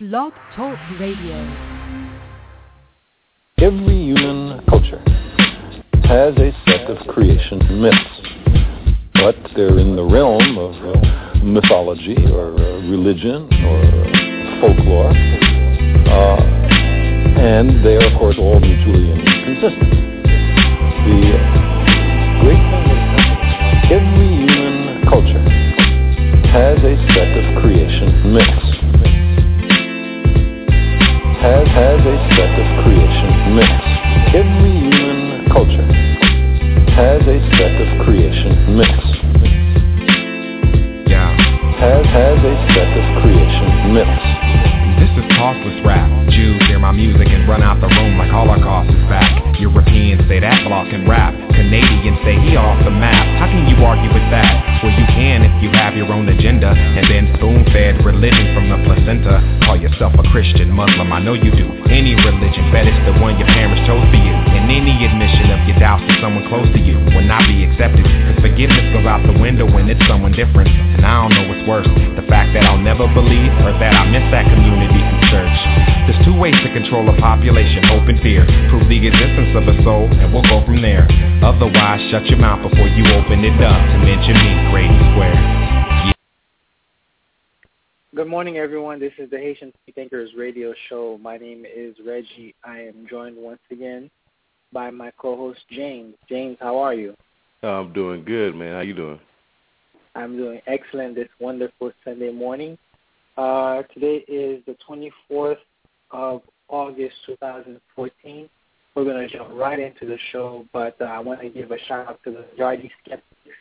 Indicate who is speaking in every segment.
Speaker 1: Blog Talk Radio.
Speaker 2: Every human culture has a set of creation myths, but they're in the realm of mythology or religion or uh, folklore, and they are, of course, all mutually inconsistent. The great thing is every human culture has a set of creation myths has, has a set of creation myths. Every human culture has a set of creation myths.
Speaker 3: Yeah.
Speaker 2: Has, has a set of creation myths.
Speaker 3: This is costless rap. Jews hear my music and run out the room like Holocaust is back. Europeans say that block can rap. Canadians say he off the map. How can you argue with that? Well, you can if you have your own agenda and been spoon-fed religion from the placenta. Call yourself a Christian, Muslim, I know you do. Any religion, bet it's the one your parents chose for you. And any admission of your doubts to someone close to you will not be accepted. Cause forgiveness goes out the window when it's someone different. And I don't know what's worse, the fact that I'll never believe or that I miss that community from church. There's two ways to control a population, hope and fear. Prove the existence of a soul, and we'll go from there. Otherwise, shut your mouth before you open it up to mention me, Greydon Square.
Speaker 4: Good morning, everyone. This is the Haitian Thinkers radio show. My name is Reggie. I am joined once again by my co-host James. James, how are you?
Speaker 5: I'm doing good, man. How you doing?
Speaker 4: I'm doing excellent this wonderful Sunday morning. Uh, today is the 24th of August 2014. We're going to jump right into the show, but uh, I want to give a shout out to the Yardy Skeptics,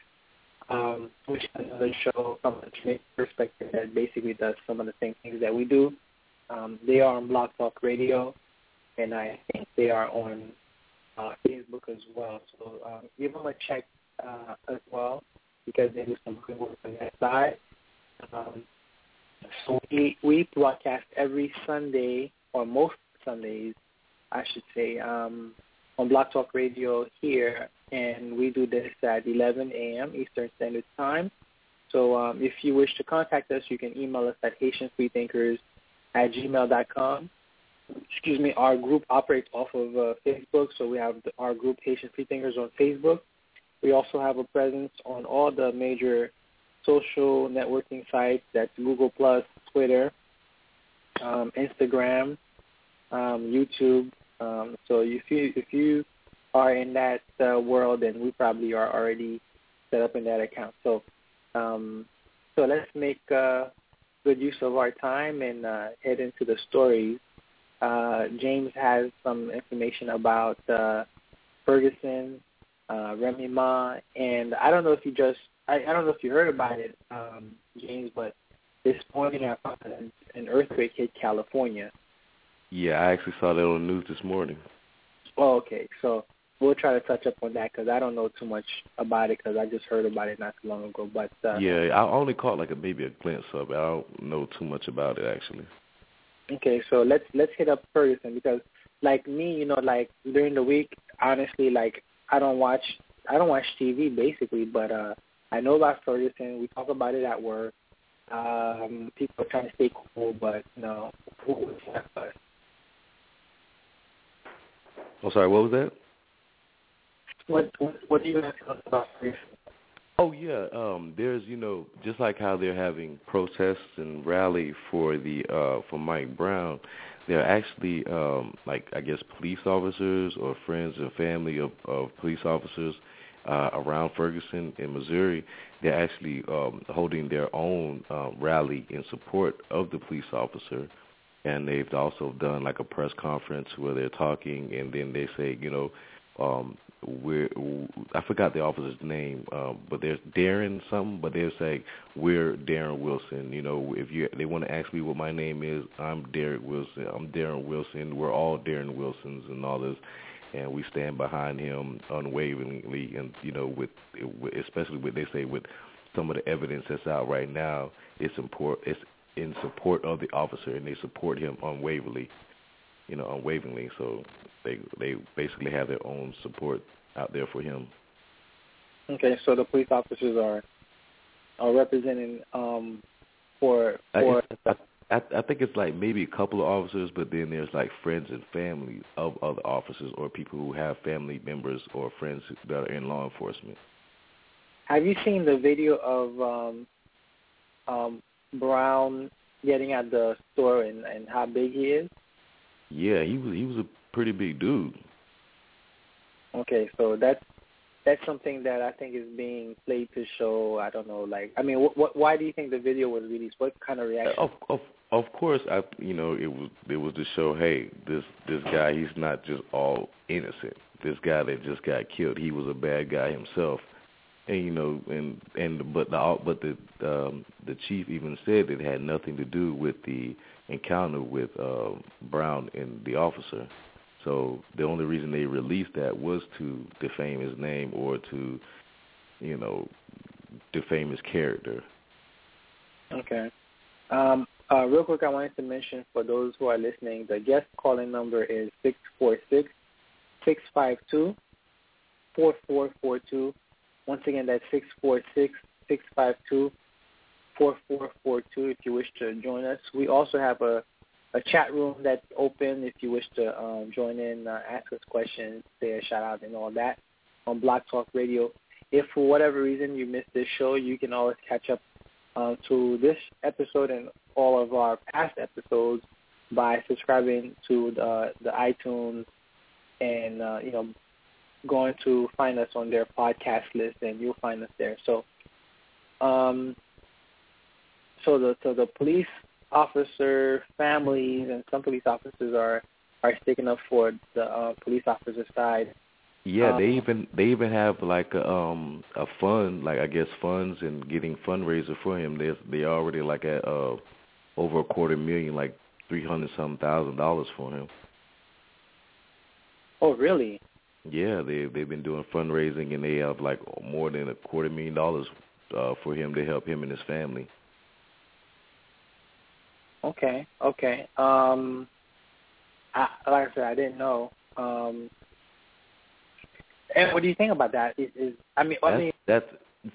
Speaker 4: um, which is another show from a Jamaican perspective that basically does some of the same things that we do. Um, they are on Blog Talk Radio, and I think they are on uh, Facebook as well. So uh, give them a check uh, as well because they do some good work on that side. Um, so we, we broadcast every Sunday, or most Sundays, I should say, um, on Blog Talk Radio here, and we do this at 11 a.m. Eastern Standard Time. So um, if you wish to contact us, you can email us at HaitianFreeThinkers at gmail.com. Excuse me, our group operates off of uh, Facebook, so we have the, our group Haitian Freethinkers on Facebook. We also have a presence on all the major social networking sites. That's Google Twitter, um, Instagram, um, YouTube. Um, so if you if you are in that uh, world, and we probably are already set up in that account. So um, so let's make uh, good use of our time and uh, head into the stories. Uh, James has some information about uh, Ferguson, uh, Remy Ma, and I don't know if you just I, I don't know if you heard about it, um, James, but this morning I found an, an earthquake hit California.
Speaker 5: Yeah, I actually saw that on the news this morning.
Speaker 4: Oh, okay. So we'll try to touch up on that because I don't know too much about it because I just heard about it not too long ago. But uh,
Speaker 5: yeah, I only caught like a maybe a glimpse of it. I don't know too much about it actually.
Speaker 4: Okay, so let's let's hit up Ferguson because like me, you know, like during the week, honestly, like I don't watch I don't watch TV basically, but uh I know about Ferguson. We talk about it at work. Um, people are trying to stay cool, but no.
Speaker 5: Oh, sorry. What was that?
Speaker 4: What What, do you have to about?
Speaker 5: Oh yeah, um, there's you know just like how they're having protests and rally for the uh, for Mike Brown, there are actually um, like I guess police officers or friends and family of, of police officers uh, around Ferguson in Missouri. They're actually um, holding their own uh, rally in support of the police officer, and they've also done like a press conference where they're talking, and then they say you know. Um, we're I forgot the officer's name, um, but there's Darren something, but they'll say we're Darren Wilson. You know, if you they want to ask me what my name is, I'm Derek Wilson. I'm Darren Wilson. We're all Darren Wilsons and all this, and we stand behind him unwaveringly. And you know, with especially what they say with some of the evidence that's out right now, it's important. It's in support of the officer, and they support him unwaveringly you know, unwaveringly. So they they basically have their own support out there for him.
Speaker 4: Okay, so the police officers are are representing um for for.
Speaker 5: I, I, I think it's like maybe a couple of officers, but then there's like friends and family of other officers or people who have family members or friends that are in law enforcement.
Speaker 4: Have you seen the video of um, um, Brown getting at the store and, and how big he is?
Speaker 5: Yeah, he was he was a pretty big dude.
Speaker 4: Okay, so that's that's something that I think is being played to show. I don't know, like I mean, what, what why do you think the video was released? What kind of reaction?
Speaker 5: Of of of course, I you know it was it was to show, hey, this this guy he's not just all innocent. This guy that just got killed, he was a bad guy himself. And you know, and and but the but the um, the chief even said it had nothing to do with the encounter with uh, Brown and the officer. So the only reason they released that was to defame his name or to, you know, defame his character.
Speaker 4: Okay. Um, uh, real quick, I wanted to mention for those who are listening, the guest calling number is six four six six five two four four four two. Once again, that's six four six six five two four four four two. If you wish to join us, we also have a a chat room that's open if you wish to um, join in, uh, ask us questions, say a shout out, and all that on Blog Talk Radio. If for whatever reason you missed this show, you can always catch up uh, to this episode and all of our past episodes by subscribing to the, the iTunes and uh, you know going to find us on their podcast list, and you'll find us there. So, um, so the so the police officer families and some police officers are are sticking up for the uh, police officer side.
Speaker 5: Yeah,
Speaker 4: um,
Speaker 5: they even they even have like a um a fund, like I guess funds and getting fundraiser for him. They they already like at uh over a quarter million, like three hundred some thousand dollars for him.
Speaker 4: Oh, really?
Speaker 5: Yeah, they they've been doing fundraising and they have like more than a quarter million dollars uh for him to help him and his family.
Speaker 4: Okay, okay. Um, I, like I said, I didn't know. Um, and what do you think about that? Is, is I mean,
Speaker 5: that's,
Speaker 4: I mean,
Speaker 5: that's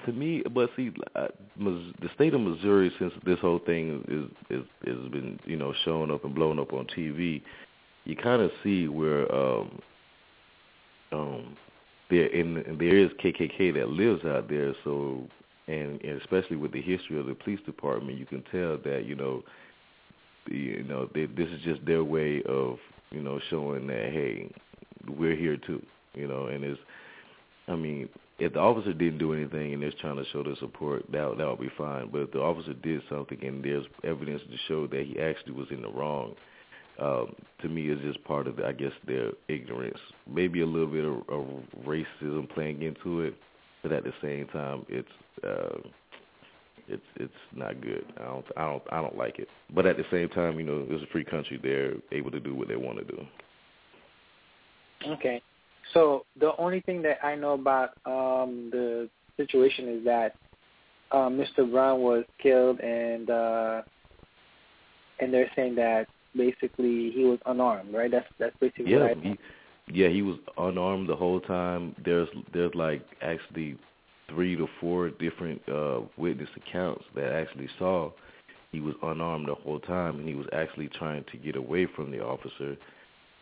Speaker 5: to me. But see, uh, the state of Missouri, since this whole thing is is has been you know showing up and blowing up on TV, you kind of see where um, um, there and there is KKK that lives out there. So and, and especially with the history of the police department, you can tell that you know you know they, this is just their way of you know showing that hey we're here too you know and it's i mean if the officer didn't do anything and they're trying to show their support that that would be fine but if the officer did something and there's evidence to show that he actually was in the wrong um to me it's just part of i guess their ignorance maybe a little bit of, of racism playing into it but at the same time it's uh it's it's not good. I don't I don't I don't like it. But at the same time, you know, it's a free country. They're able to do what they want to do.
Speaker 4: Okay. So the only thing that I know about um the situation is that uh, Mr. Brown was killed and uh and they're saying that basically he was unarmed, right? That's that's basically
Speaker 5: yeah, he, yeah, he was unarmed the whole time. There's there's like actually three to four different uh, witness accounts that actually saw he was unarmed the whole time, and he was actually trying to get away from the officer.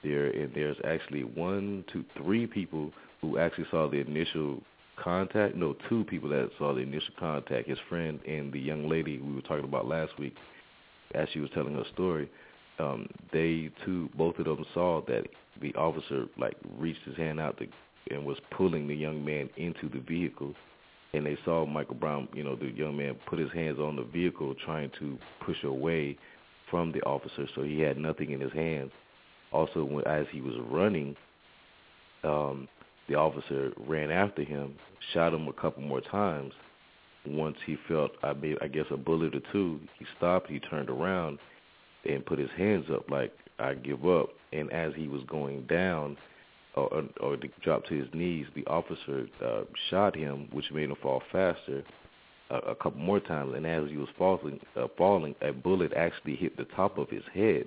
Speaker 5: There and there's actually one, two, three people who actually saw the initial contact. No, two people that saw the initial contact. His friend and the young lady we were talking about last week, as she was telling her story. Um, they too, both of them saw that the officer like reached his hand out to and was pulling the young man into the vehicle and they saw Michael Brown, you know, the young man put his hands on the vehicle trying to push away from the officer, so he had nothing in his hands. Also, when, as he was running, um, the officer ran after him, shot him a couple more times. Once he felt, I, mean, I guess, a bullet or two, he stopped. He turned around and put his hands up like I give up. And as he was going down, or, or to drop to his knees, the officer uh, shot him, which made him fall faster a, a couple more times. And as he was falling, uh, falling, a bullet actually hit the top of his head.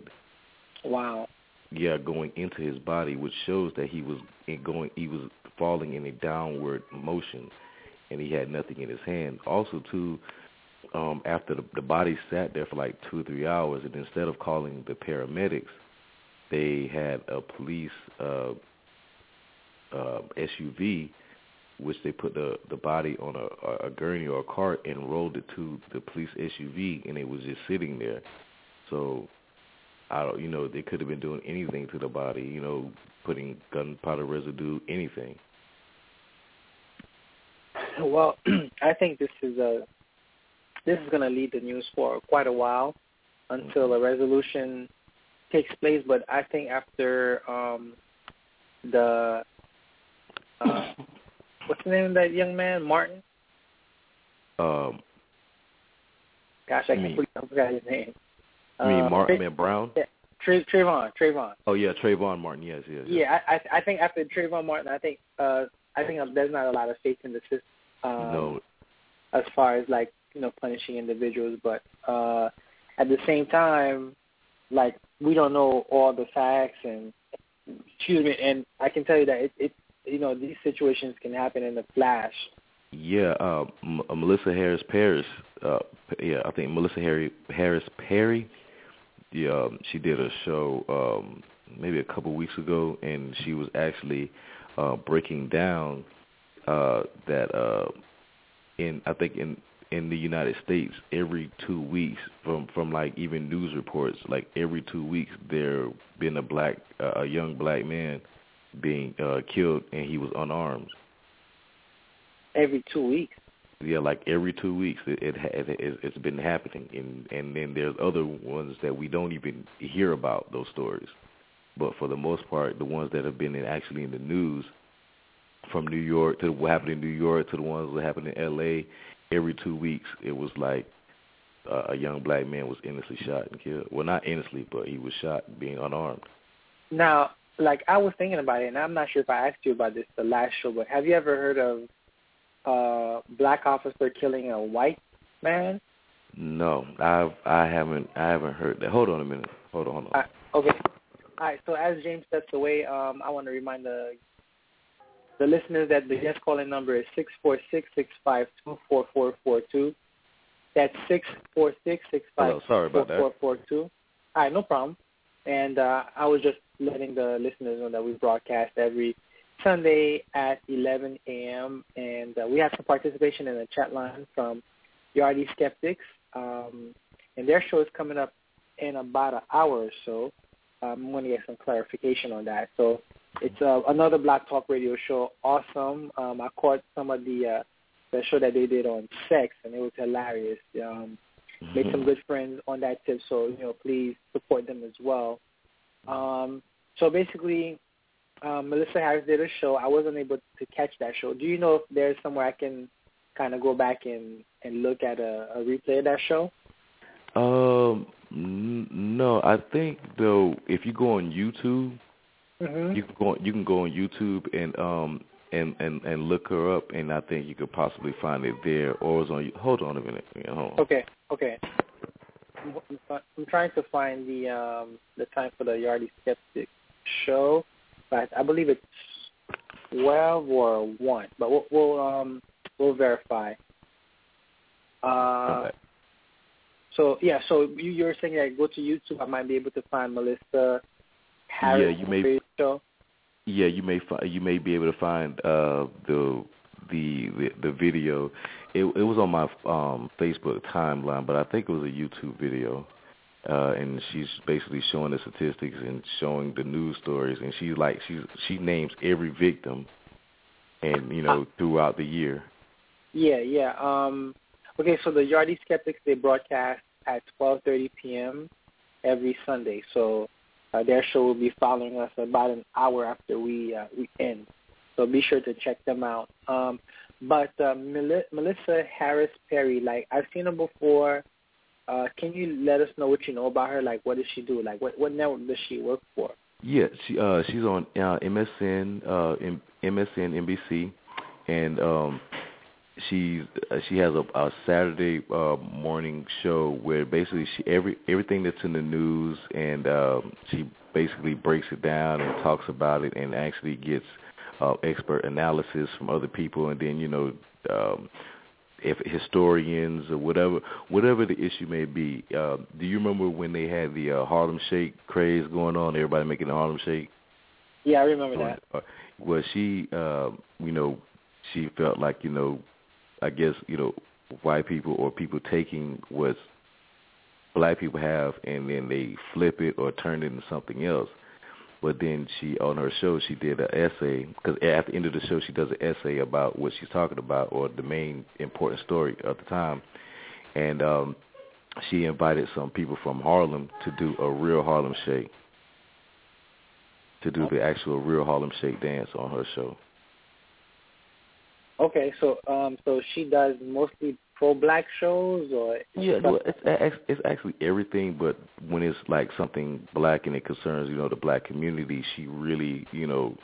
Speaker 4: Wow.
Speaker 5: Yeah, going into his body, which shows that he was in going. He was falling in a downward motion, and he had nothing in his hand. Also, too, um, after the, the body sat there for like two or three hours, and instead of calling the paramedics, they had a police uh, uh, SUV, which they put the the body on a, a gurney or a cart and rolled it to the police SUV, and it was just sitting there. So, I don't, you know, they could have been doing anything to the body, you know, putting gunpowder residue, anything.
Speaker 4: Well, I think this is a this is going to lead the news for quite a while until a resolution takes place. But I think after um, the uh, what's the name of that young man, Martin?
Speaker 5: Um,
Speaker 4: Gosh, I completely forgot his name.
Speaker 5: you mean
Speaker 4: Uh,
Speaker 5: Martin
Speaker 4: Tra-
Speaker 5: Brown?
Speaker 4: yeah, Tra- Trayvon, Trayvon.
Speaker 5: Oh yeah, Trayvon Martin. Yes, yes. yes.
Speaker 4: Yeah, I, I I think after Trayvon Martin, I think uh I think there's not a lot of faith in the system. Um,
Speaker 5: no,
Speaker 4: as far as like you know punishing individuals, but uh, at the same time, like we don't know all the facts and excuse me, and I can tell you that it, it you know these situations can happen in a flash.
Speaker 5: Yeah, uh, M- uh, Melissa Harris Perry. Uh, yeah, I think Melissa Harry Harris Perry. Yeah, um, she did a show um, maybe a couple weeks ago, and she was actually uh, breaking down uh, that uh, in I think in in the United States every two weeks from from like even news reports like every two weeks there been a black uh, a young black man being uh, killed and he was unarmed.
Speaker 4: Every two weeks.
Speaker 5: Yeah, like every two weeks, it, it, it it's been happening, and and then there's other ones that we don't even hear about those stories. But for the most part, the ones that have been in, actually in the news, from New York to what happened in New York to the ones that happened in L.A., every two weeks it was like uh, a young black man was innocently shot and killed. Well, not innocently, but he was shot being unarmed.
Speaker 4: Now, like I was thinking about it, and I'm not sure if I asked you about this the last show, but have you ever heard of uh black officer killing a white man?
Speaker 5: No, I've I haven't I haven't heard that. Hold on a minute. Hold on, hold on.
Speaker 4: Uh, okay. All right. So as James steps away, um, I want to remind the the listeners that the guest calling number is six four six six five two four four four two. That's six four six six five
Speaker 5: sorry
Speaker 4: four four four two. All right, no problem. And uh, I was just letting the listeners know that we broadcast every Sunday at 11 a.m. And uh, we have some participation in the chat line from Yardy Skeptics. Um, and their show is coming up in about an hour or so. I'm going to get some clarification on that. So it's uh, another Blog Talk Radio show. Awesome. Um, I caught some of the uh, the show that they did on sex, and it was hilarious. Um, made some good friends on that tip. So you know, please support them as well. Um, so basically, um, Melissa Harris did a show. I wasn't able to catch that show. Do you know if there's somewhere I can kind of go back and and look at a, a replay of that show?
Speaker 5: Um, n- no, I think though if you go on YouTube,
Speaker 4: Mm-hmm.
Speaker 5: you can go you can go on YouTube and um and and and look her up, and I think you could possibly find it there, or it's on. Hold on a minute. Yeah, hold on.
Speaker 4: Okay, okay. I'm, trying to find the um the time for the Yardy Skeptic show, but I believe it's twelve or one. But we'll, we'll um we'll verify. Uh,
Speaker 5: Okay.
Speaker 4: so yeah, so you you're saying that go to YouTube, I might be able to find Melissa Harris
Speaker 5: you may-
Speaker 4: show.
Speaker 5: Yeah, you may fi- you may be able to find uh the the the, the video. It it was on my um Facebook timeline, but I think it was a YouTube video. Uh and she's basically showing the statistics and showing the news stories and she's like she's she names every victim and you know throughout the year.
Speaker 4: Yeah, yeah. Um, okay, so the Yardy Skeptics they broadcast at 12:30 p.m. every Sunday. So uh, their show will be following us about an hour after we uh, we end. So be sure to check them out. Um, but uh, Mel- Melissa Harris Perry, like I've seen her before. Uh, can you let us know what you know about her? Like, what does she do? Like, what what network does she work for?
Speaker 5: Yeah, she uh she's on uh MSN uh M- MSN NBC and um she's uh, she has a, a Saturday uh morning show where basically she every everything that's in the news and um she basically breaks it down and talks about it and actually gets uh expert analysis from other people and then you know um if historians or whatever whatever the issue may be. Uh, do you remember when they had the uh, Harlem Shake craze going on? Everybody making the Harlem Shake.
Speaker 4: Yeah, I remember that.
Speaker 5: Well, she, uh, you know, she felt like you know, I guess you know, white people or people taking what black people have and then they flip it or turn it into something else. But then she, on her show, she did an essay because at the end of the show, she does an essay about what she's talking about or the main important story of the time. And um, she invited some people from Harlem to do a real Harlem Shake, to do the actual real Harlem Shake dance on her show.
Speaker 4: Okay, so um, so she does mostly pro-black shows, or
Speaker 5: yeah, well, it's it's actually everything. But when it's like something black and it concerns you know the black community, she really you know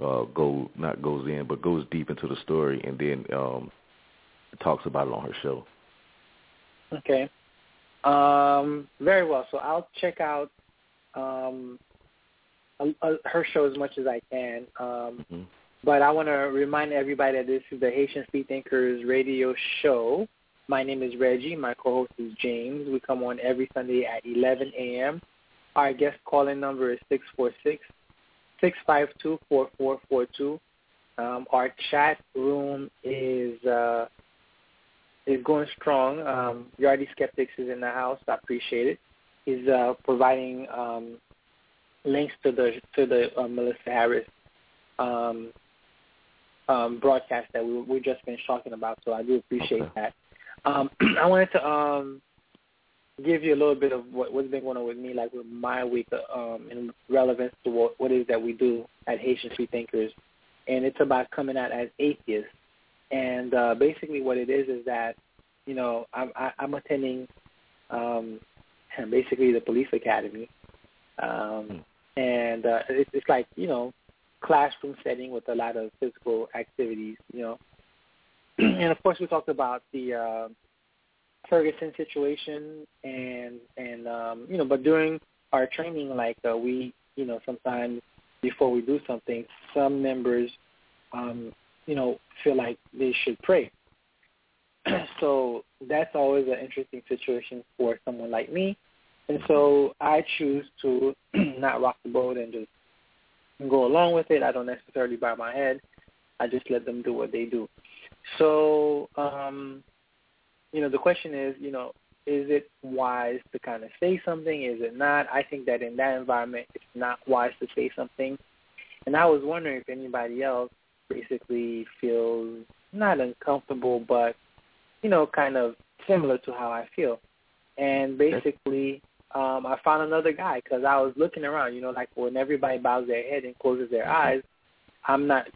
Speaker 5: uh, go not goes in, but goes deep into the story and then um, talks about it on her show.
Speaker 4: Okay, um, very well. So I'll check out um, her show as much as I can. Um, mm-hmm. But I want to remind everybody that this is the Haitian Free Thinkers radio show. My name is Reggie. My co-host is James. We come on every Sunday at 11 a.m. Our guest calling number is 646-652-4442. Um, our chat room is uh, is going strong. Um, Yardy Skeptics is in the house. I appreciate it. He's uh, providing um, links to the to the uh, Melissa Harris um, um, broadcast that we we just finished talking about. So I do appreciate that. Um, I wanted to um, give you a little bit of what, what's been going on with me, like with my week, um, in relevance to what, what it is that we do at Haitian Free Thinkers, and it's about coming out as atheists. And uh, basically, what it is is that you know I'm, I, I'm attending um, basically the police academy, um, hmm. and uh, it's, it's like you know classroom setting with a lot of physical activities, you know. and of course, we talked about the uh, Ferguson situation, and and um, you know, but during our training, like uh, we, you know, sometimes before we do something, some members, um, you know, feel like they should pray. so that's always an interesting situation for someone like me. And so I choose to not rock the boat and just go along with it. I don't necessarily bow my head. I just let them do what they do. So, um, you know, the question is, you know, is it wise to kind of say something? Is it not? I think that in that environment, it's not wise to say something. And I was wondering if anybody else basically feels not uncomfortable, but, you know, kind of similar to how I feel. And basically, um, I found another guy because I was looking around. You know, like when everybody bows their head and closes their mm-hmm. eyes, I'm not.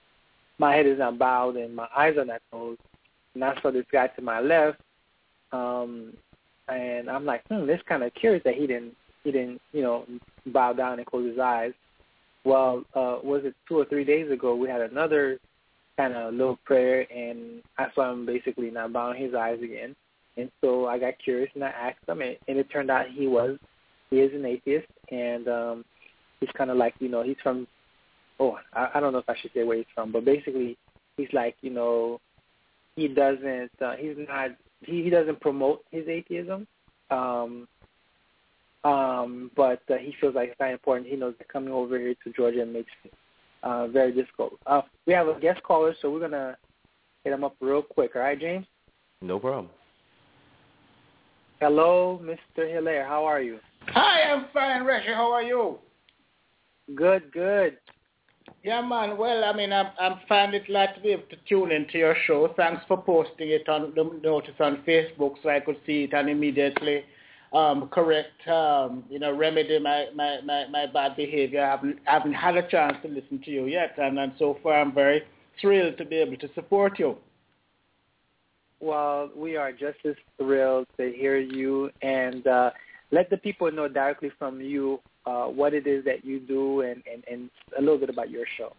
Speaker 4: My head is not bowed and my eyes are not closed. And I saw this guy to my left, um, and I'm like, hmm, this kind of curious that he didn't he didn't you know bow down and close his eyes. Well, uh, was it two or three days ago? We had another kind of little prayer, and I saw him basically not bowing his eyes again. And so I got curious and I asked him, and, and it turned out he was, he is an atheist, and um, he's kind of like, you know, he's from, oh, I, I don't know if I should say where he's from, but basically he's like, you know, he doesn't, uh, he's not, he, he doesn't promote his atheism, um, um, but uh, he feels like it's not important. He knows that coming over here to Georgia makes it uh, very difficult. Uh, we have a guest caller, so we're gonna hit him up real quick. All right, James?
Speaker 5: No problem.
Speaker 4: Hello, Mr. Hilaire. How are you?
Speaker 6: Hi, I'm fine, Reggie. How are you?
Speaker 4: Good, good.
Speaker 6: Yeah, man. Well, I mean, I'm I'm finding it glad to be able to tune into your show. Thanks for posting it on the notice on Facebook so I could see it and immediately um, correct, um, you know, remedy my, my, my, my bad behavior. I haven't, I haven't had a chance to listen to you yet, and, and so far I'm very thrilled to be able to support you.
Speaker 4: Well, we are just as thrilled to hear you and uh, let the people know directly from you uh, what it is that you do and, and, and a little bit about your show.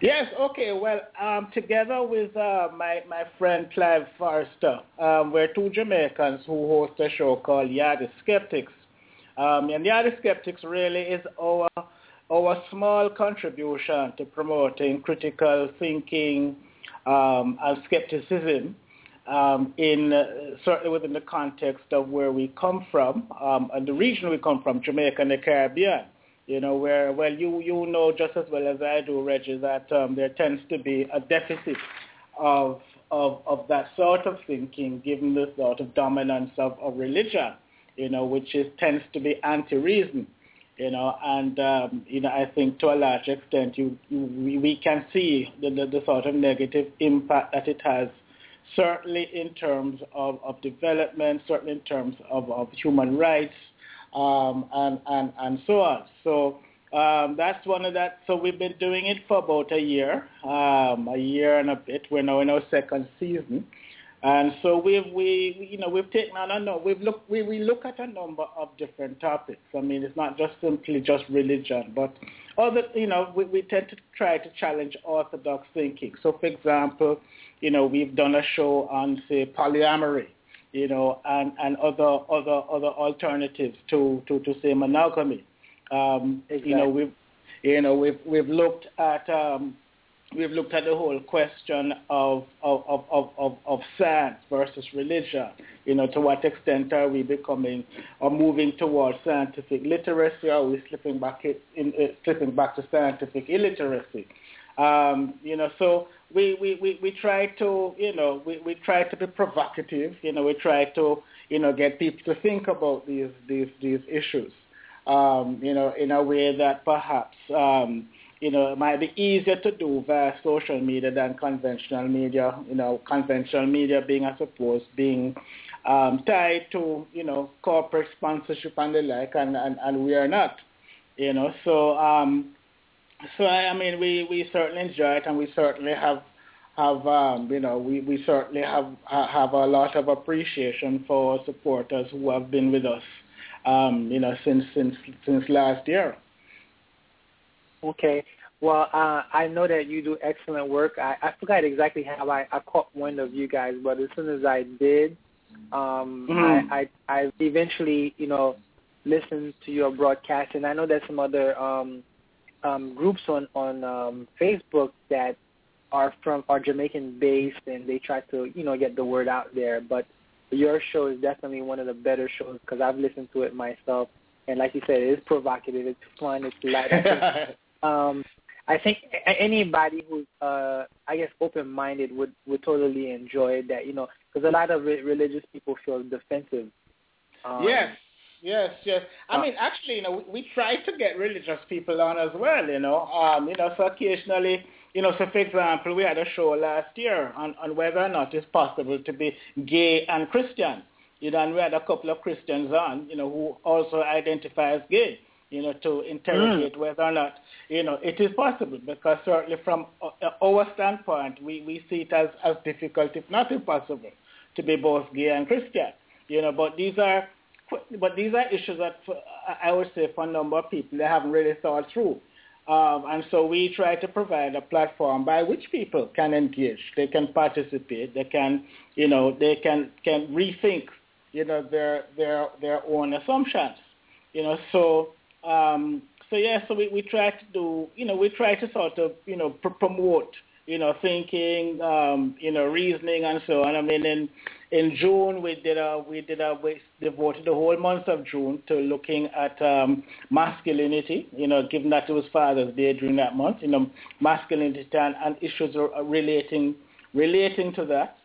Speaker 6: Yes, okay. Well, um, together with uh, my, my friend Clive Forrester, um, we're two Jamaicans who host a show called Yardy Skeptics. Um, and Yardy Skeptics really is our, our small contribution to promoting critical thinking um, and skepticism um, in uh, certainly within the context of where we come from um, and the region we come from, Jamaica and the Caribbean. You know, where well, you you know just as well as I do, Reggie, that um, there tends to be a deficit of of of that sort of thinking, given the sort of dominance of, of religion. You know, which is tends to be anti-reason you know, and um, you know, I think to a large extent, you, you we can see the, the, the sort of negative impact that it has certainly in terms of, of development, certainly in terms of, of human rights, um, and, and, and so on. So um, that's one of that. So we've been doing it for about a year, um, a year and a bit. We're now in our second season. And so we've we you know we've taken on a no we've look we, we look at a number of different topics. I mean it's not just simply just religion, but other you know we, we tend to try to challenge orthodox thinking. So for example, you know we've done a show on say polyamory, you know, and, and other other other alternatives to, to, to say monogamy. Um, exactly. You know we've you know we've we've looked at um, we've looked at the whole question of, of, of, of, of science versus religion. You know, to what extent are we becoming or moving towards scientific literacy, or are we slipping back in, uh, slipping back to scientific illiteracy? Um, you know, so we, we, we, we try to, you know, we, we try to be provocative. You know, we try to, you know, get people to think about these these these issues. Um, you know, in a way that perhaps um, you know, it might be easier to do via social media than conventional media. You know, conventional media being, I suppose, being um, tied to, you know, corporate sponsorship and the like, and, and, and we are not. You know, so um, so I, I mean, we, we certainly enjoy it, and we certainly have have um, you know we, we certainly have have a lot of appreciation for supporters who have been with us, um, you know, since since since last year.
Speaker 4: Okay. Well, uh, I know that you do excellent work. I, I forgot exactly how I, I caught one of you guys, but as soon as I did, um, mm-hmm. I, I, I eventually, you know, listened to your broadcast, and I know there's some other um, um, groups on on um, Facebook that are from are Jamaican based, and they try to, you know, get the word out there. But your show is definitely one of the better shows because I've listened to it myself, and like you said, it is provocative, it's fun, it's light. Um, I think anybody who's, uh, I guess, open-minded would would totally enjoy that. You know, because a lot of re- religious people feel defensive.
Speaker 6: Um, yes, yes, yes. I uh, mean, actually, you know, we, we try to get religious people on as well. You know, um, you know, so occasionally, you know, so for example, we had a show last year on on whether or not it's possible to be gay and Christian. You know, and we had a couple of Christians on, you know, who also identify as gay you know, to interrogate mm. whether or not, you know, it is possible because certainly from our standpoint, we, we see it as, as difficult, if not impossible, to be both gay and Christian, you know, but these are, but these are issues that I would say for a number of people, they haven't really thought through. Um, and so we try to provide a platform by which people can engage, they can participate, they can, you know, they can, can rethink, you know, their, their, their own assumptions. You know, so um, so yeah, so we, we try to do, you know, we try to sort of, you know, pr- promote, you know, thinking, um, you know, reasoning and so on. I mean, in in June we did a we did a we devoted the whole month of June to looking at um, masculinity. You know, given that it was Father's Day during that month, you know, masculinity and, and issues relating relating to that.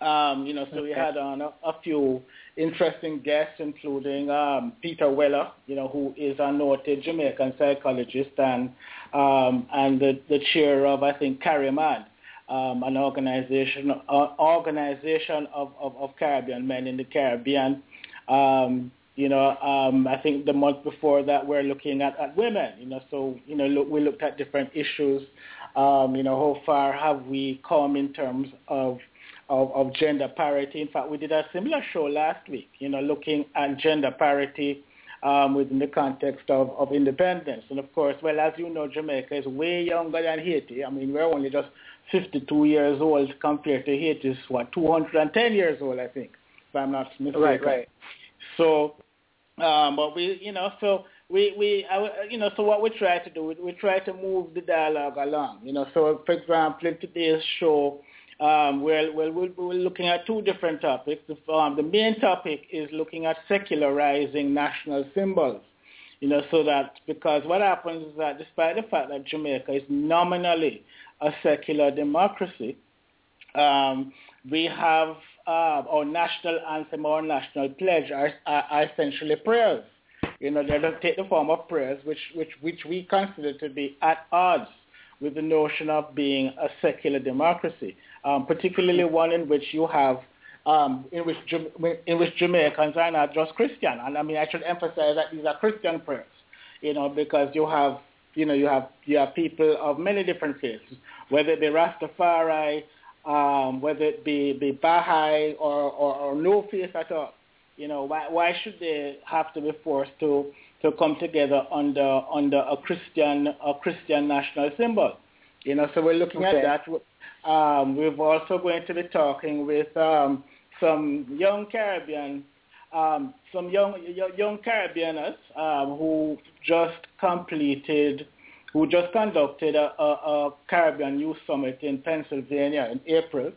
Speaker 6: Um, you know, so we had on a, a few interesting guests, including um, Peter Weller, you know, who is a noted Jamaican psychologist and um, and the, the chair of, I think, CARIMAN, um, an organization uh, organization of, of, of Caribbean men in the Caribbean. Um, you know, um, I think the month before that we're looking at, at women, you know, so, you know, look, we looked at different issues. Um, you know, how far have we come in terms of of, of gender parity. In fact, we did a similar show last week, you know, looking at gender parity um, within the context of, of independence. And of course, well, as you know, Jamaica is way younger than Haiti. I mean, we're only just 52 years old compared to Haiti's, what, 210 years old, I think, if I'm not mistaken.
Speaker 4: Right, right.
Speaker 6: So, um, but we, you know, so we, we, I, you know, so what we try to do, we, we try to move the dialogue along, you know. So, for example, in today's show, Um, we're, we're, we're looking at two different topics. The, um, the main topic is looking at secularizing national symbols. You know, so that because what happens is that despite the fact that Jamaica is nominally a secular democracy, um, we have uh, our national anthem, our national pledge are, are, are essentially prayers. You know, they don't take the form of prayers, which, which, which we consider to be at odds with the notion of being a secular democracy, um, particularly one in which you have, um, in, which, in which Jamaicans are not just Christian. And I mean, I should emphasize that these are Christian prayers, you know, because you have, you know, you have, you have people of many different faiths, whether it be Rastafari, um, whether it be, be Baha'i or, or, or no faith at all. You know, why, why should they have to be forced to, to come together under, under a Christian, a Christian national symbol? You know, so we're looking okay. at that. Um, we're also going to be talking with um, some young Caribbean, um, some young young Caribbeaners um, who just completed who just conducted a, a, a Caribbean Youth Summit in Pennsylvania in April,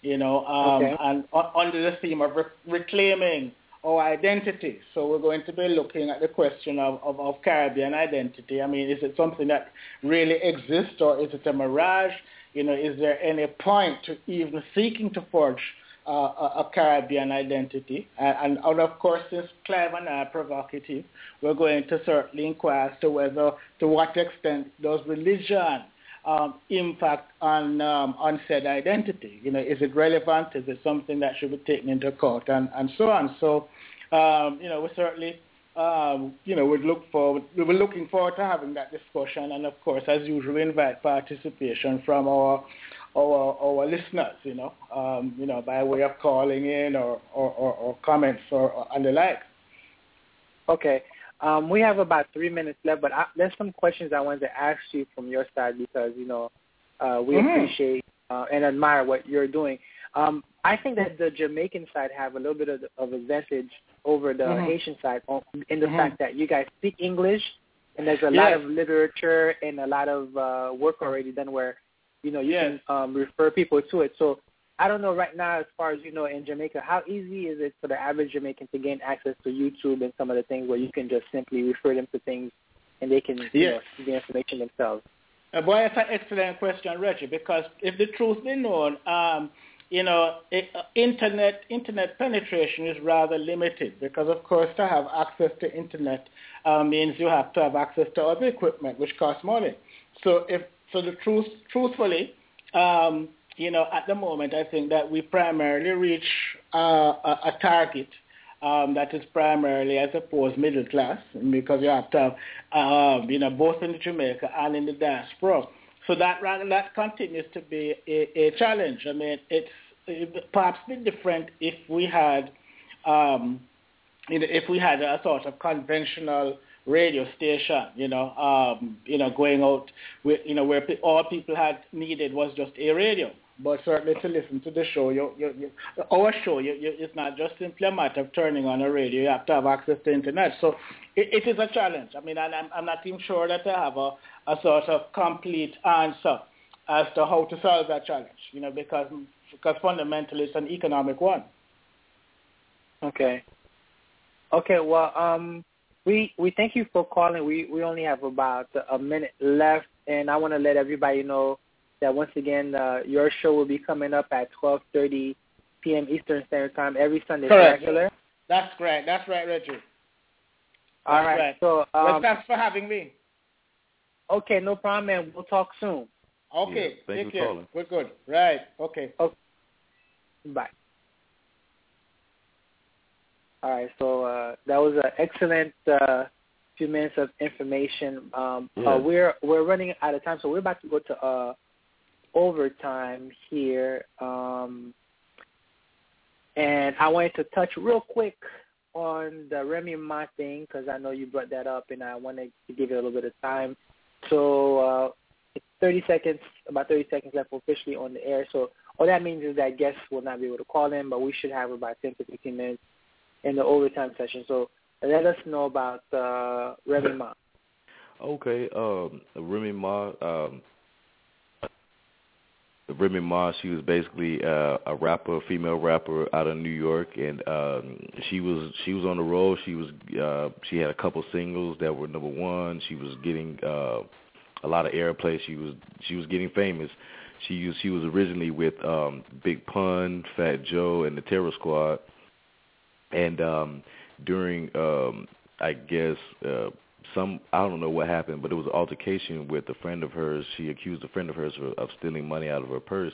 Speaker 6: you know, um, okay. and under the theme of re- reclaiming our identity. So we're going to be looking at the question of, of, of, Caribbean identity. I mean, is it something that really exists or is it a mirage? You know, is there any point to even seeking to forge uh, a, Caribbean identity. And, and, of course, since Clive and I are provocative, we're going to certainly inquire as to whether, to what extent does religion um, impact on um, on said identity? You know, is it relevant? Is it something that should be taken into account, and, and so on? So, um, you know, we certainly, um, you know, we look forward. We were looking forward to having that discussion, and of course, as usual, invite participation from our our our listeners, you know, um, you know, by way of calling in or or, or, or comments or, or and the like.
Speaker 4: Okay. Um, we have about three minutes left, but I, there's some questions I wanted to ask you from your side because you know uh, we mm-hmm. appreciate uh, and admire what you're doing. Um, I think that the Jamaican side have a little bit of, of advantage over the mm-hmm. Haitian side in the mm-hmm. fact that you guys speak English and there's a yes. lot of literature and a lot of uh, work already done where you know, you yes. can um, refer people to it. So I don't know right now, as far as you know, in Jamaica, how easy is it for the average Jamaican to gain access to YouTube and some of the things where you can just simply refer them to things and they can yes. you know, see the information themselves?
Speaker 6: Uh, boy, that's an excellent question, Reggie, because if the truth be known, um, you know, uh, internet internet penetration is rather limited because, of course, to have access to internet uh, means you have to have access to other equipment, which costs money. So if so the truth, truthfully, um, you know, at the moment, I think that we primarily reach uh, a, a, target um, that is primarily, I suppose, middle class, because you have to uh, you know, both in Jamaica and in the diaspora. So that that continues to be a, a challenge. I mean, it's it perhaps be different if we had, um, you know, if we had a sort of conventional radio station, you know, um, you know, going out, with, you know, where all people had needed was just a radio. But certainly to listen to the show, you, you, you, our show, you, you, it's not just simply a matter of turning on a radio. You have to have access to internet. So it, it is a challenge. I mean, I'm, I'm not even sure that I have a, a sort of complete answer as to how to solve that challenge, you know, because, because fundamentally it's an economic one.
Speaker 4: Okay. Okay, well, um, we we thank you for calling. We we only have about a minute left, and I want to let everybody know that once again, uh, your show will be coming up at 12:30 p.m. Eastern Standard Time every Sunday.
Speaker 6: Correct. Regular. That's great. That's right, Reggie.
Speaker 4: All right.
Speaker 6: right.
Speaker 4: So, um,
Speaker 6: well, thanks for having me.
Speaker 4: Okay, no problem, and we'll talk soon.
Speaker 6: Okay.
Speaker 5: Yeah,
Speaker 6: Take
Speaker 5: care. Calling.
Speaker 6: We're good. Right. Okay.
Speaker 4: Okay. Bye. All right, so uh, that was an excellent uh, few minutes of information. Um, yeah. uh, we're we're running out of time, so we're about to go to uh, overtime here. Um, and I wanted to touch real quick on the Remy Ma thing because I know you brought that up, and I wanted to give you a little bit of time. So uh, it's 30 seconds, about 30 seconds left officially on the air. So all that means is that guests will not be able to call in, but we should have about 10 to 15 minutes in the overtime session. So let us know about uh, Remy Ma.
Speaker 5: Okay, um, Remy Ma. Um, Remy Ma, she was basically uh, a rapper, female rapper out of New York, and um, she was she was on the road. She was uh, she had a couple singles that were number one. She was getting uh, a lot of airplay. She was she was getting famous. She was she was originally with um, Big Pun, Fat Joe, and the Terror Squad, and um, during um, I guess uh, some I don't know what happened, but it was an altercation with a friend of hers. She accused a friend of hers of, of stealing money out of her purse,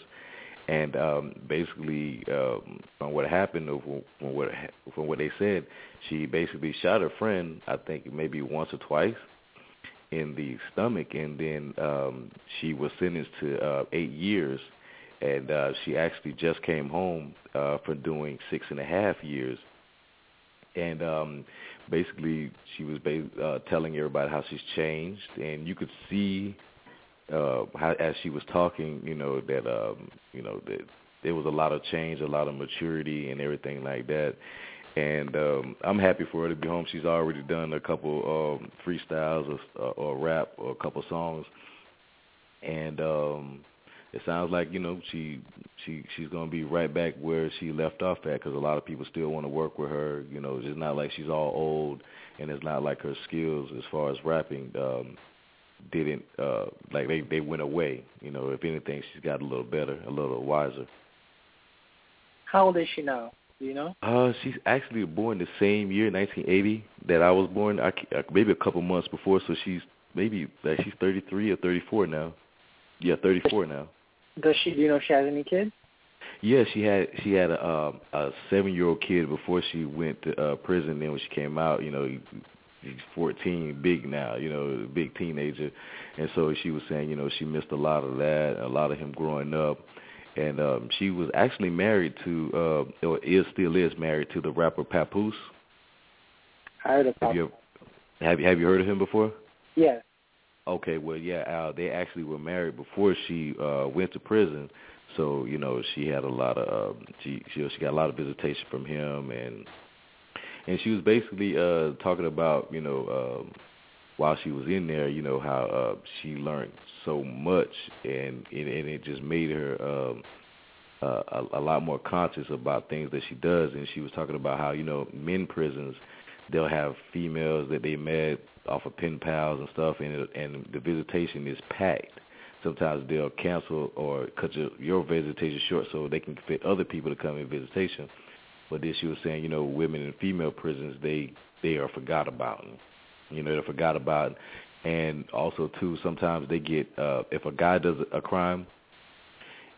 Speaker 5: and um, basically um, from what happened, from what from what they said, she basically shot her friend. I think maybe once or twice in the stomach, and then um, she was sentenced to uh, eight years. And uh, she actually just came home uh, for doing six and a half years. And um, basically she was uh, telling everybody how she's changed, and you could see uh, how as she was talking, you know that um, you know that there was a lot of change, a lot of maturity, and everything like that. And um, I'm happy for her to be home. She's already done a couple um, freestyles or, or rap or a couple songs, and um, it sounds like you know she she she's to be right back where she left off at because a lot of people still want to work with her. You know, it's not like she's all old, and it's not like her skills as far as rapping um, didn't uh, like they they went away. You know, if anything, she's got a little better, a little wiser.
Speaker 4: How old is she now? Do you know?
Speaker 5: Uh, she's actually born the same year, 1980, that I was born. I, uh, maybe a couple months before, so she's maybe like she's 33 or 34 now. Yeah, 34 now.
Speaker 4: Does she? Do you know if she has any kids?
Speaker 5: Yeah, she had she had a um, a seven year old kid before she went to uh, prison. Then when she came out, you know, he, he's 14, big now, you know, big teenager, and so she was saying, you know, she missed a lot of that, a lot of him growing up, and um, she was actually married to, uh, or is still is married to the rapper Papoose.
Speaker 4: I heard of
Speaker 5: Have you have you have you heard of him before?
Speaker 4: Yeah.
Speaker 5: Okay, well, yeah, uh, they actually were married before she uh, went to prison. So you know, she had a lot of um, she she she got a lot of visitation from him, and and she was basically uh, talking about you know um, while she was in there, you know how uh, she learned so much, and and, and it just made her. Um, uh, a, a lot more conscious about things that she does, and she was talking about how you know men prisons they'll have females that they met off of pen pals and stuff, and it, and the visitation is packed. Sometimes they'll cancel or cut your, your visitation short so they can fit other people to come in visitation. But then she was saying, you know, women in female prisons they they are forgot about. You know, they're forgot about, and also too sometimes they get uh, if a guy does a crime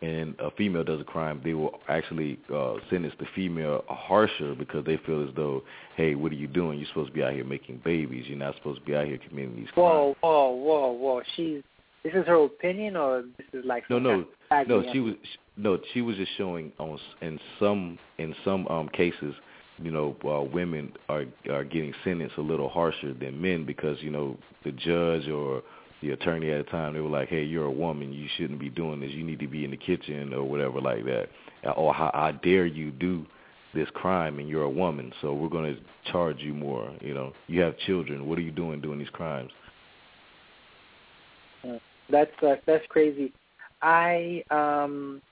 Speaker 5: and a female does a crime, they will actually uh, sentence the female harsher because they feel as though, hey, what are you doing? You're supposed to be out here making babies. You're not supposed to be out here committing these
Speaker 4: crimes. Whoa, whoa, whoa, whoa! She's this is her opinion, or this is like
Speaker 5: no, no, no. She was no, she was just showing on in some in some um cases, you know, uh, women are are getting sentenced a little harsher than men because you know the judge or the attorney at the time, they were like, "Hey, you're a woman. You shouldn't be doing this. You need to be in the kitchen or whatever like that." Or how, how dare you do this crime and you're a woman? So we're going to charge you more. You know, you have children. What are you doing doing these crimes?
Speaker 4: That's uh, that's crazy. I um,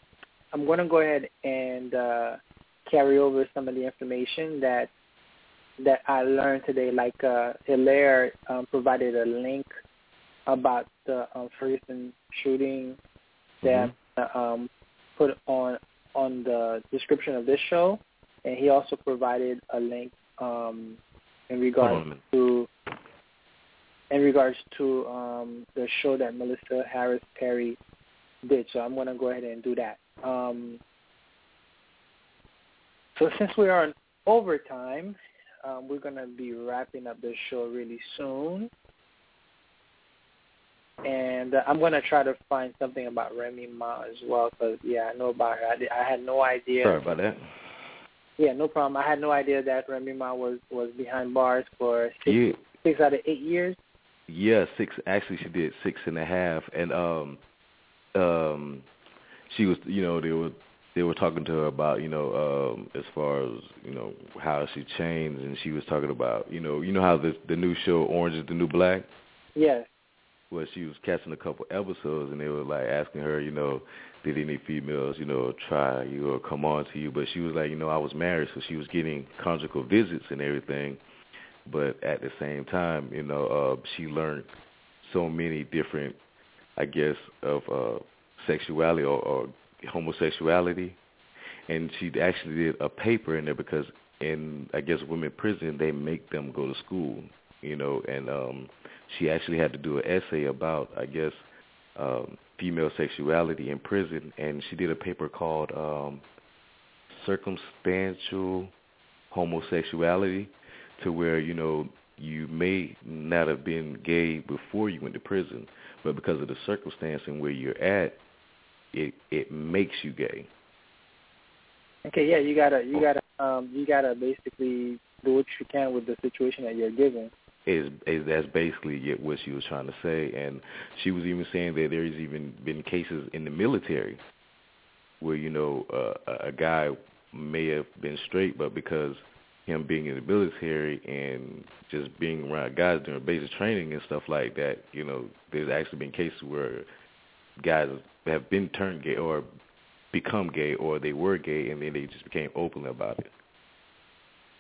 Speaker 4: I'm going to go ahead and uh, carry over some of the information that that I learned today. Like uh, Hilaire um, provided a link about the um, Ferguson shooting that mm-hmm. um, put on on the description of this show, and he also provided a link um, in regards to in regards to um, the show that Melissa Harris Perry did. So I'm going to go ahead and do that. Um, so since we are in overtime, um, we're going to be wrapping up the show really soon and uh, I'm gonna try to find something about Remy Ma as well, because yeah, I know about her. I, did, I had no idea.
Speaker 5: Sorry about that.
Speaker 4: Yeah, no problem. I had no idea that Remy Ma was was behind bars for six, yeah. six out of eight years.
Speaker 5: Yeah, six. Actually, she did six and a half, and um, um, she was, you know, they were they were talking to her about, you know, um, as far as you know how she changed, and she was talking about, you know, you know how the the new show Orange is the New Black.
Speaker 4: Yes
Speaker 5: well, she was catching a couple episodes, and they were like asking her, you know, did any females, you know, try you or come on to you? But she was like, you know, I was married, so she was getting conjugal visits and everything. But at the same time, you know, uh, she learned so many different, I guess, of uh, sexuality or, or homosexuality, and she actually did a paper in there because in I guess women prison they make them go to school, you know, and um, she actually had to do an essay about I guess um, female sexuality in prison, and she did a paper called um, circumstantial homosexuality, to where you know you may not have been gay before you went to prison, but because of the circumstance and where you're at, it it makes you gay.
Speaker 4: Okay, yeah, you gotta you gotta um you gotta basically do what you can with the situation that you're given.
Speaker 5: Is, is that's basically what she was trying to say, and she was even saying that there's even been cases in the military where you know uh, a guy may have been straight, but because him being in the military and just being around guys during basic training and stuff like that, you know, there's actually been cases where guys have been turned gay or become gay or they were gay and then they just became open about it.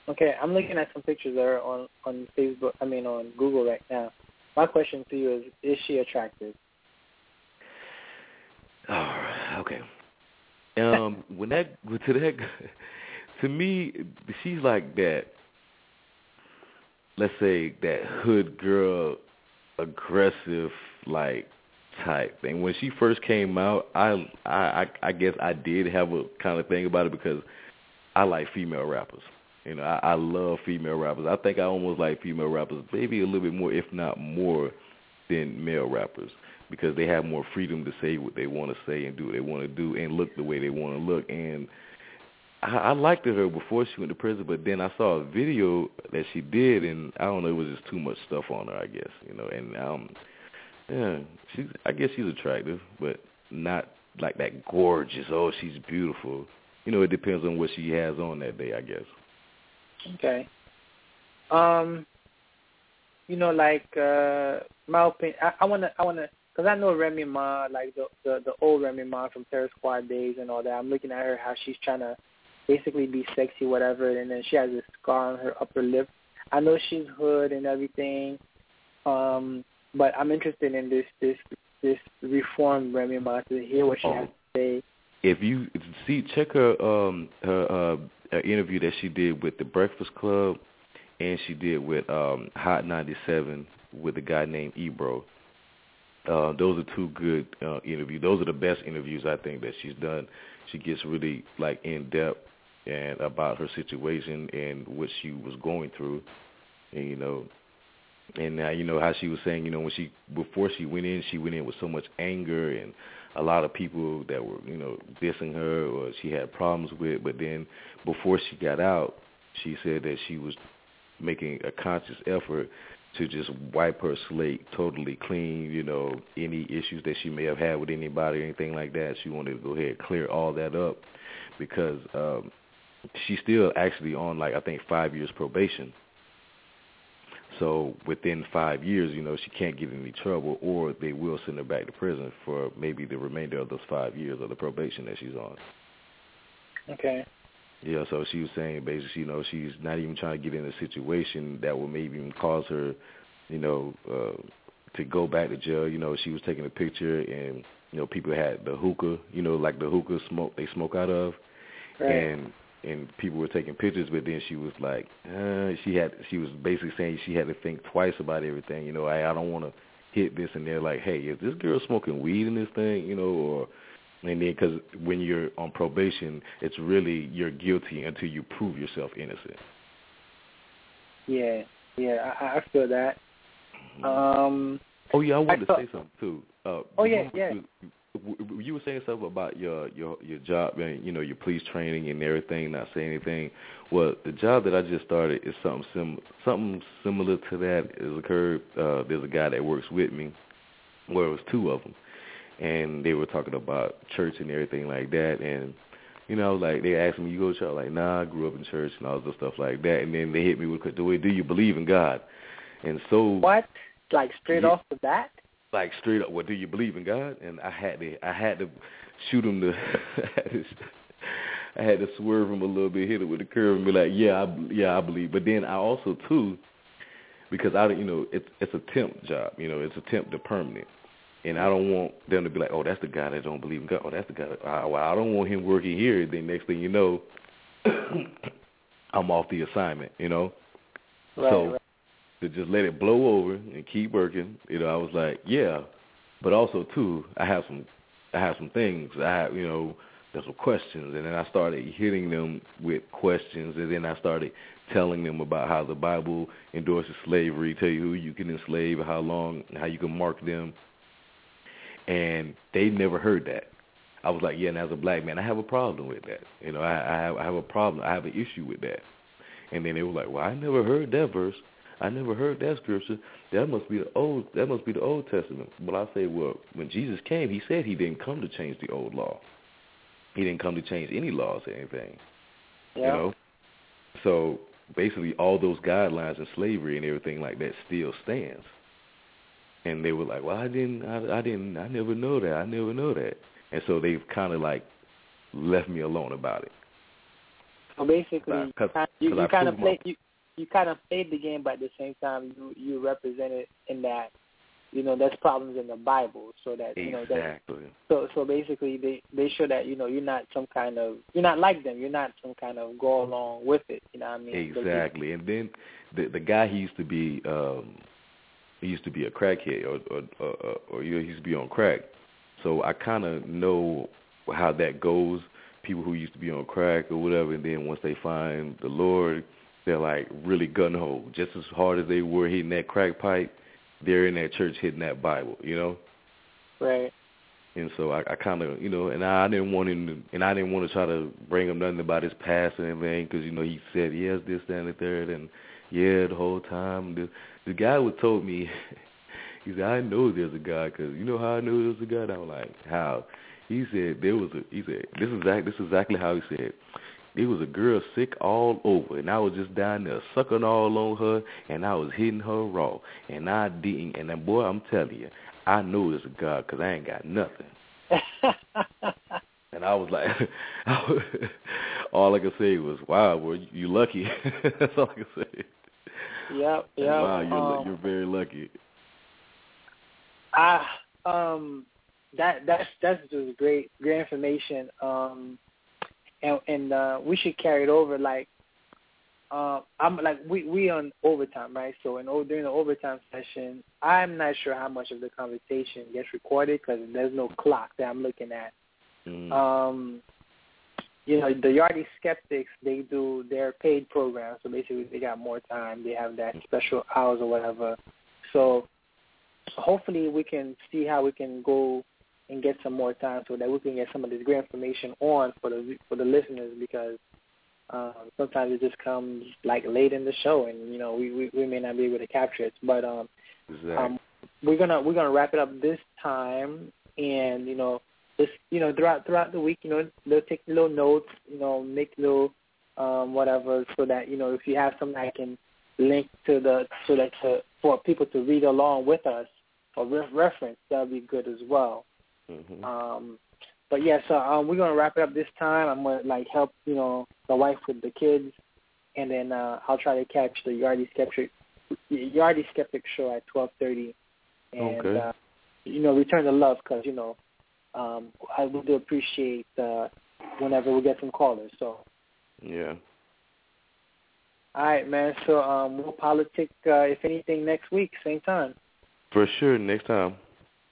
Speaker 4: Okay, I'm looking at some pictures there on on Facebook. I mean, on Google right now. My question to you is: Is she attractive?
Speaker 5: All right. Okay. Um, when that to that to me, she's like that. Let's say that hood girl, aggressive like type. And when she first came out, I I I guess I did have a kind of thing about it because I like female rappers. You know, I, I love female rappers. I think I almost like female rappers, maybe a little bit more, if not more, than male rappers because they have more freedom to say what they want to say and do what they want to do and look the way they want to look. And I, I liked her before she went to prison, but then I saw a video that she did, and I don't know, it was just too much stuff on her, I guess. You know, and um, yeah, she's. I guess she's attractive, but not like that gorgeous. Oh, she's beautiful. You know, it depends on what she has on that day, I guess.
Speaker 4: Okay. Um, you know, like uh, my opinion, I, I wanna, I wanna, cause I know Remy Ma, like the the the old Remy Ma from Terror Squad days and all that. I'm looking at her how she's trying to basically be sexy, whatever, and then she has a scar on her upper lip. I know she's hood and everything, um, but I'm interested in this this this reform Remy Ma to hear what she oh. has to say.
Speaker 5: If you see, check her um her uh interview that she did with the Breakfast Club, and she did with um, Hot 97 with a guy named Ebro. Uh, those are two good uh, interviews. Those are the best interviews I think that she's done. She gets really like in depth and about her situation and what she was going through, and you know, and now you know how she was saying, you know, when she before she went in, she went in with so much anger and a lot of people that were, you know, dissing her or she had problems with. But then before she got out, she said that she was making a conscious effort to just wipe her slate totally clean, you know, any issues that she may have had with anybody or anything like that. She wanted to go ahead and clear all that up because um she's still actually on like I think 5 years probation so within five years, you know, she can't get in any trouble, or they will send her back to prison for maybe the remainder of those five years of the probation that she's on.
Speaker 4: Okay.
Speaker 5: Yeah, so she was saying basically, you know, she's not even trying to get in a situation that will maybe even cause her, you know, uh, to go back to jail. You know, she was taking a picture and, you know, people had the hookah, you know, like the hookah smoke they smoke out of.
Speaker 4: Right.
Speaker 5: And and people were taking pictures, but then she was like, uh, she had, she was basically saying she had to think twice about everything. You know, I, I don't want to hit this, and they're like, hey, is this girl smoking weed in this thing? You know, or and then because when you're on probation, it's really you're guilty until you prove yourself innocent.
Speaker 4: Yeah, yeah, I, I feel that. Mm-hmm. Um.
Speaker 5: Oh yeah, I wanted I to say something too. Uh,
Speaker 4: oh yeah, yeah
Speaker 5: you were saying something about your your your job and you know your police training and everything. Not saying anything. Well, the job that I just started is something sim something similar to that has occurred. Uh, there's a guy that works with me, where it was two of them, and they were talking about church and everything like that. And you know, like they asked me, "You go to church?" Like, "Nah, I grew up in church and all this stuff like that." And then they hit me with the way, "Do you believe in God?" And so
Speaker 4: what? Like straight
Speaker 5: yeah,
Speaker 4: off the bat?
Speaker 5: Like straight up, what do you believe in God? And I had to I had to shoot him to I had to swerve him a little bit, hit it with the curve, and be like, yeah, I, yeah, I believe. But then I also too, because I, you know, it's it's a temp job, you know, it's a temp to permanent, and I don't want them to be like, oh, that's the guy that don't believe in God. Oh, that's the guy. That, I, well, I don't want him working here. Then next thing you know, I'm off the assignment, you know.
Speaker 4: Right,
Speaker 5: so
Speaker 4: right.
Speaker 5: To just let it blow over and keep working, you know, I was like, yeah, but also too, I have some, I have some things. I have, you know, there's some questions, and then I started hitting them with questions, and then I started telling them about how the Bible endorses slavery, tell you who you can enslave, how long, how you can mark them, and they never heard that. I was like, yeah, and as a black man, I have a problem with that. You know, I, I have I have a problem. I have an issue with that. And then they were like, well, I never heard that verse. I never heard that scripture. That must be the old. That must be the Old Testament. But I say, well, when Jesus came, he said he didn't come to change the old law. He didn't come to change any laws or anything.
Speaker 4: Yeah.
Speaker 5: You know. So basically, all those guidelines in slavery and everything like that still stands. And they were like, well, I didn't, I, I didn't, I never know that. I never know that. And so they've kind of like left me alone about it.
Speaker 4: So basically,
Speaker 5: 'cause-
Speaker 4: you,
Speaker 5: 'cause
Speaker 4: you kind of
Speaker 5: my-
Speaker 4: you you kind of played the game, but at the same time, you you represented in that you know there's problems in the Bible, so that you know that
Speaker 5: Exactly.
Speaker 4: so so basically they they show that you know you're not some kind of you're not like them, you're not some kind of go along with it. You know what I mean?
Speaker 5: Exactly. And then the the guy he used to be um he used to be a crackhead or or or, or, or you know, he used to be on crack. So I kind of know how that goes. People who used to be on crack or whatever, and then once they find the Lord, they're like really gun ho. Just as hard as they were hitting that crack pipe, they're in that church hitting that Bible. You know.
Speaker 4: right.
Speaker 5: And so I, I kind of, you know, and I, I didn't want him to, and I didn't want to try to bring him nothing about his past or anything, because you know he said yes, this, that, and the third, and yeah, the whole time. The the guy would told me, he said, I know there's a God, because you know how I know there's a God. I'm like, how? He said there was a. He said this is exact. This is exactly how he said. There was a girl sick all over, and I was just down there sucking all on her, and I was hitting her raw, and I didn't. And then, boy, I'm telling you, I know there's a God, because I ain't got nothing. And I was like, all I could say was, "Wow, well, you lucky." That's all I could say.
Speaker 4: yep, yep.
Speaker 5: wow, you're
Speaker 4: um,
Speaker 5: you're very lucky.
Speaker 4: Ah, um, that that's that's just great, great information. Um, and and uh, we should carry it over. Like, uh, I'm like we we on overtime, right? So in during the overtime session, I'm not sure how much of the conversation gets recorded because there's no clock that I'm looking at.
Speaker 5: Mm.
Speaker 4: Um, you know, the Yardy Skeptics, they do their paid program. So basically, they got more time. They have that special hours or whatever. So hopefully, we can see how we can go and get some more time so that we can get some of this great information on for the for the listeners because um, sometimes it just comes like late in the show and you know we, we we may not be able to capture it. But um,
Speaker 5: exactly.
Speaker 4: um, we're gonna we're gonna wrap it up this time, and you know, just you know, throughout throughout the week, you know, they'll take little notes, you know, make little um, whatever, so that you know, if you have something I can link to the so that to, for people to read along with us or re- reference, that'll be good as well.
Speaker 5: Hmm
Speaker 4: Um, but yeah, so um, we're gonna wrap it up this time. I'm gonna like help you know the wife with the kids, and then uh, I'll try to catch the Yardy Skeptic Yardy Skeptic show at twelve thirty, and
Speaker 5: Okay.
Speaker 4: uh, you know return the love because you know um, I would do appreciate uh, whenever we get some callers. So
Speaker 5: Yeah.
Speaker 4: all right, man. So um, we'll politic uh, if anything next week, same time.
Speaker 5: For sure. Next time.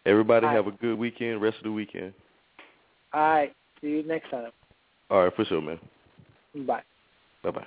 Speaker 5: Everybody
Speaker 4: All right.
Speaker 5: have a good weekend. Rest of the weekend.
Speaker 4: All right, see you next time.
Speaker 5: All right. For sure, man.
Speaker 4: Bye.
Speaker 5: Bye bye.